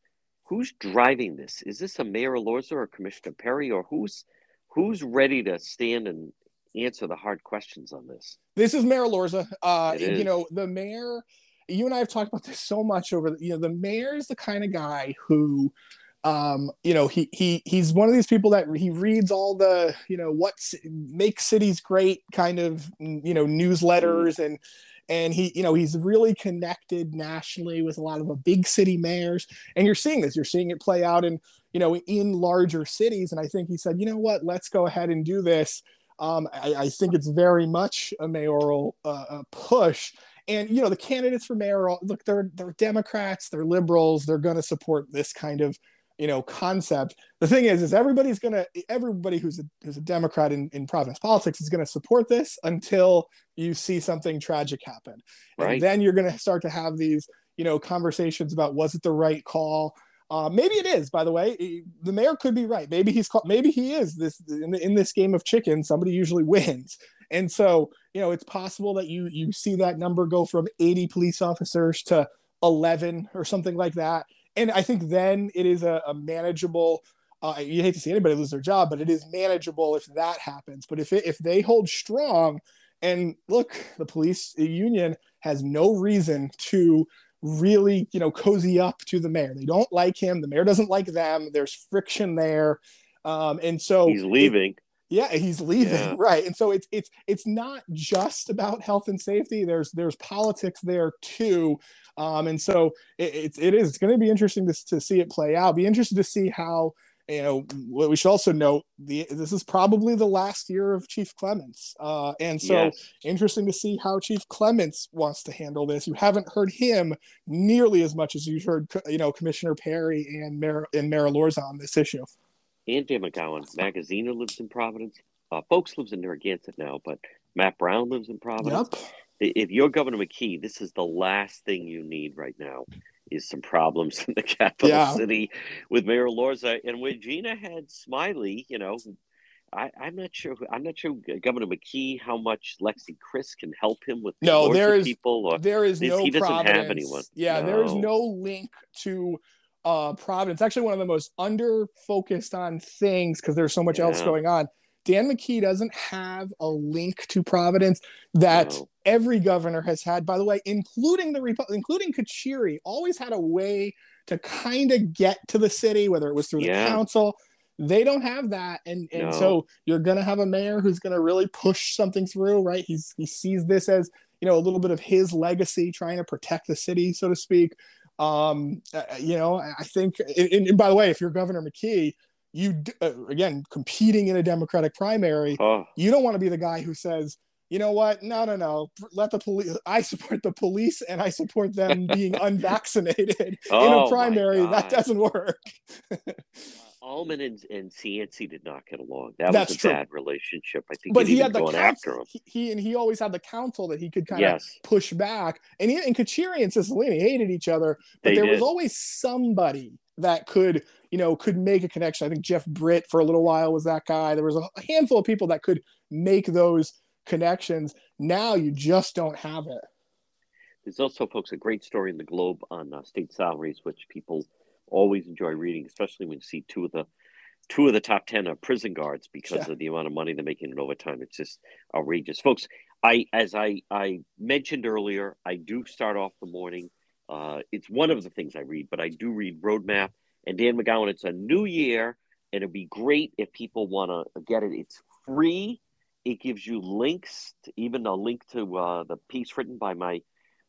who's driving this? Is this a Mayor Elorza or Commissioner Paré, or who's who's ready to stand and answer the hard questions on this? This is Mayor Elorza. Uh, you know, the mayor. You and I have talked about this so much over. The, you know, the mayor is the kind of guy who um you know he he he's one of these people that he reads all the you know what makes cities great kind of you know newsletters and and he you know he's really connected nationally with a lot of the big city mayors. And you're seeing this you're seeing it play out in you know in larger cities. And i think he said you know what? Let's go ahead and do this. Um, I, I, think it's very much a mayoral uh, push. And you know the candidates for mayor look they're they're democrats they're liberals they're going to support this kind of you know concept the thing is is everybody's gonna everybody who's a who's a democrat in, in Providence politics is going to support this until you see something tragic happen right. and then you're going to start to have these you know conversations about was it the right call Uh, maybe it is, by the way. The mayor could be right. Maybe he's called, maybe he is this in, in this game of chicken. Somebody usually wins, and so you know it's possible that you you see that number go from 80 police officers to 11 or something like that. And I think then it is a, a manageable. Uh, you hate to see anybody lose their job, but it is manageable if that happens. But if it, if they hold strong, and look, the police union has no reason to really, you know, cozy up to the mayor. They don't like him. The mayor doesn't like them. There's friction there. Um, and so he's leaving. It, yeah, he's leaving, yeah. right? And so it's it's it's not just about health and safety. There's there's politics there too, um, and so it, it's it is it's going to be interesting to, to see it play out. Be interested to see how you know what we should also note the this is probably the last year of chief clements uh, and so yes. interesting to see how chief clements wants to handle this you haven't heard him nearly as much as you've heard you know commissioner paré and mayor and mayor elorza on this issue and dan mcgowan magaziner lives in providence uh, folks lives in narragansett now but matt brown lives in providence yep. if you're governor mckee this is the last thing you need right now is some problems in the capital yeah. city with Mayor Elorza. And when Gina had Smiley, you know, I, am not sure. I'm not sure Governor McKee how much Lexi Chris can help him with. no, there is people. Or there is no. He doesn't Providence. have anyone. Yeah, no. there is no link to uh, Providence. Actually, one of the most under focused on things because there's so much yeah. else going on. Dan McKee doesn't have a link to Providence that no. every governor has had, by the way, including the including Carcieri, always had a way to kind of get to the city, whether it was through yeah. the council. They don't have that, and and no. so you're gonna have a mayor who's gonna really push something through, right? He's he sees this as you know a little bit of his legacy, trying to protect the city, so to speak. Um, uh, you know, I think, and, and by the way, if you're Governor McKee, you uh, again competing in a democratic primary oh. you don't want to be the guy who says you know what no no no let the police i support the police and i support them being unvaccinated oh, in a oh primary that doesn't work uh, Almond and, and Cianci did not get along. That That's was a true. bad relationship. I think. But he had the council, after him. He, he, and he always had the council that he could kind yes. of push back. And he, and Carcieri and Cicilline hated each other, but they there did. was always somebody that could you know, could make a connection. I think Jeff Britt for a little while was that guy. There was a handful of people that could make those connections. Now you just don't have it. There's also, folks, a great story in the Globe on uh, state salaries, which people always enjoy reading, especially when you see two of the two of the top ten are prison guards because yeah. of the amount of money they're making in overtime. It's just outrageous, folks. I, as I I mentioned earlier, I do start off the morning. Uh, it's one of the things I read, but I do read Roadmap and Dan McGowan, it's a new year, and it'd be great if people want to get it. It's free. It gives you links, to, even a link to uh, the piece written by my.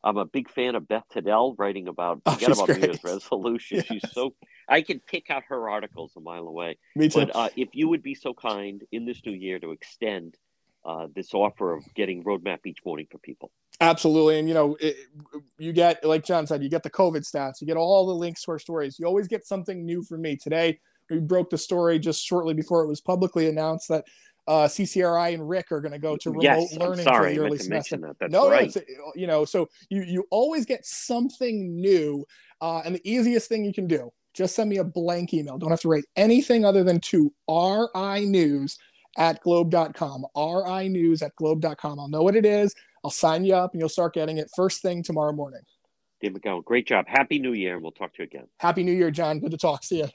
I'm a big fan of Beth Teitell writing about oh, forget about great. New Year's resolution. Yes. She's so I can pick out her articles a mile away. Me too. But uh, if you would be so kind in this new year to extend uh, this offer of getting roadmap each morning for people. Absolutely, and you know, it, you get like John said, you get the COVID stats, you get all the links to our stories. You always get something new from me. Today, we broke the story just shortly before it was publicly announced that uh, CCRI and RIC are going to go to remote yes, learning for the early semester. That. That's no, right. no, you know, so you you always get something new, uh, and the easiest thing you can do just send me a blank email. Don't have to write anything other than to RI News at globe.com, RI News at globe.com. I'll know what it is. I'll sign you up and you'll start getting it first thing tomorrow morning. Dave McGowan, great job. Happy New Year, and we'll talk to you again. Happy New Year, John. Good to talk. See you.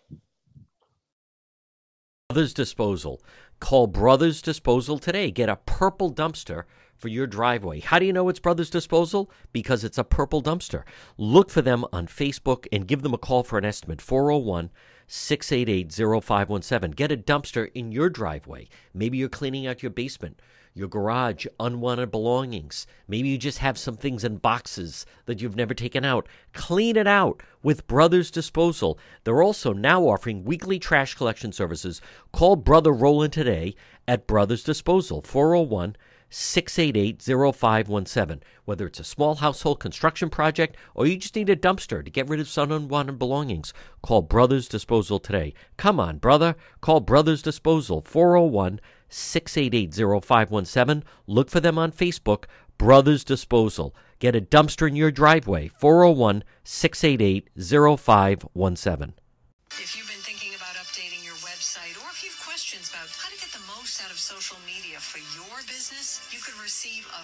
Others Disposal. Call Brothers Disposal today. Get a purple dumpster for your driveway. How do you know it's Brothers Disposal? Because it's a purple dumpster. Look for them on Facebook and give them a call for an estimate 401 688 0517. Get a dumpster in your driveway. Maybe you're cleaning out your basement your garage, unwanted belongings. Maybe you just have some things in boxes that you've never taken out. Clean it out with Brothers Disposal. They're also now offering weekly trash collection services. Call Brother Roland today at Brothers Disposal, 401 688 0517. Whether it's a small household construction project or you just need a dumpster to get rid of some unwanted belongings, call Brothers Disposal today. Come on, brother. Call Brothers Disposal, 401 688 0517. Look for them on Facebook, Brothers Disposal. Get a dumpster in your driveway, 401 688 0517. If you've been thinking about updating your website or if you have questions about how to get the most out of social media for your business, you could receive a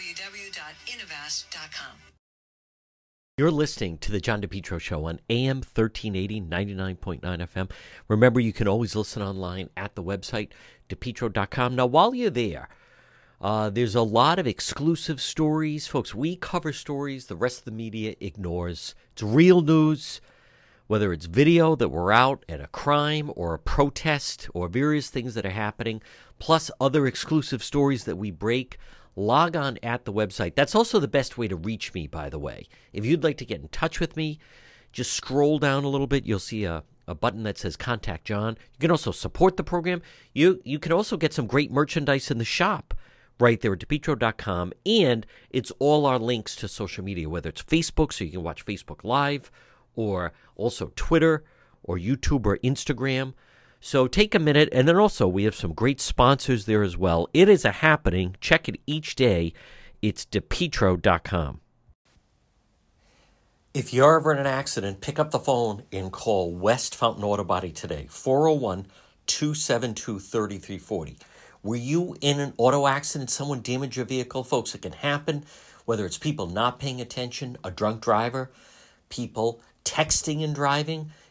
www.innovast.com. You're listening to the John DePetro Show on AM 1380, 99.9 FM. Remember, you can always listen online at the website, depetro.com. Now, while you're there, uh, there's a lot of exclusive stories. Folks, we cover stories the rest of the media ignores. It's real news whether it's video that we're out at a crime or a protest or various things that are happening, plus other exclusive stories that we break, log on at the website. That's also the best way to reach me, by the way. If you'd like to get in touch with me, just scroll down a little bit. You'll see a, a button that says Contact John. You can also support the program. You, you can also get some great merchandise in the shop right there at depetro.com. And it's all our links to social media, whether it's Facebook, so you can watch Facebook Live or also Twitter or YouTube or Instagram. So take a minute, and then also we have some great sponsors there as well. It is a happening. Check it each day. It's depetro.com. If you're ever in an accident, pick up the phone and call West Fountain Auto Body today, 401 272 3340. Were you in an auto accident? Someone damaged your vehicle? Folks, it can happen, whether it's people not paying attention, a drunk driver, people texting and driving.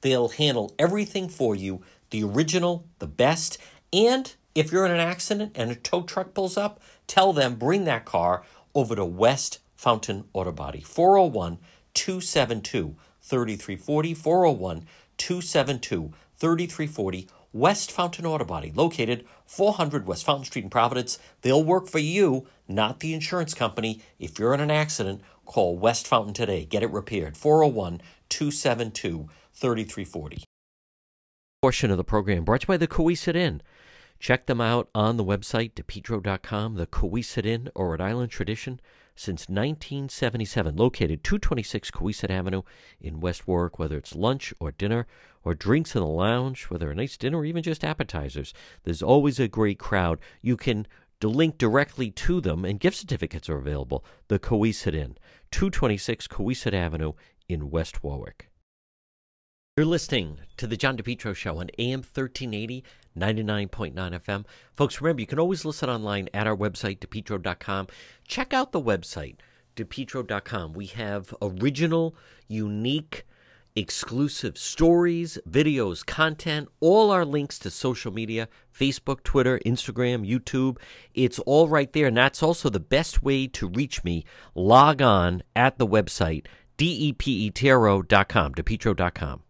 They'll handle everything for you the original, the best, and if you're in an accident and a tow truck pulls up, tell them bring that car over to West Fountain Auto Body. 401 272 3340. 401 272 3340. West Fountain Auto Body, located 400 West Fountain Street in Providence. They'll work for you, not the insurance company. If you're in an accident, call West Fountain today. Get it repaired. 401 272 3340. Portion of the program brought to you by the Cowesett Inn. Check them out on the website, depetro.com. The Cowesett Inn, or Rhode Island tradition since 1977, located 226 Cowesett Avenue in West Warwick. Whether it's lunch or dinner or drinks in the lounge, whether a nice dinner or even just appetizers, there's always a great crowd. You can link directly to them, and gift certificates are available. The Cowesett Inn, 226 Cowesett Avenue in West Warwick. You're listening to the John DePetro Show on AM 1380, 99.9 FM. Folks, remember, you can always listen online at our website, depetro.com. Check out the website, depetro.com. We have original, unique, exclusive stories, videos, content, all our links to social media Facebook, Twitter, Instagram, YouTube. It's all right there. And that's also the best way to reach me. Log on at the website, depetro.com, depetro.com.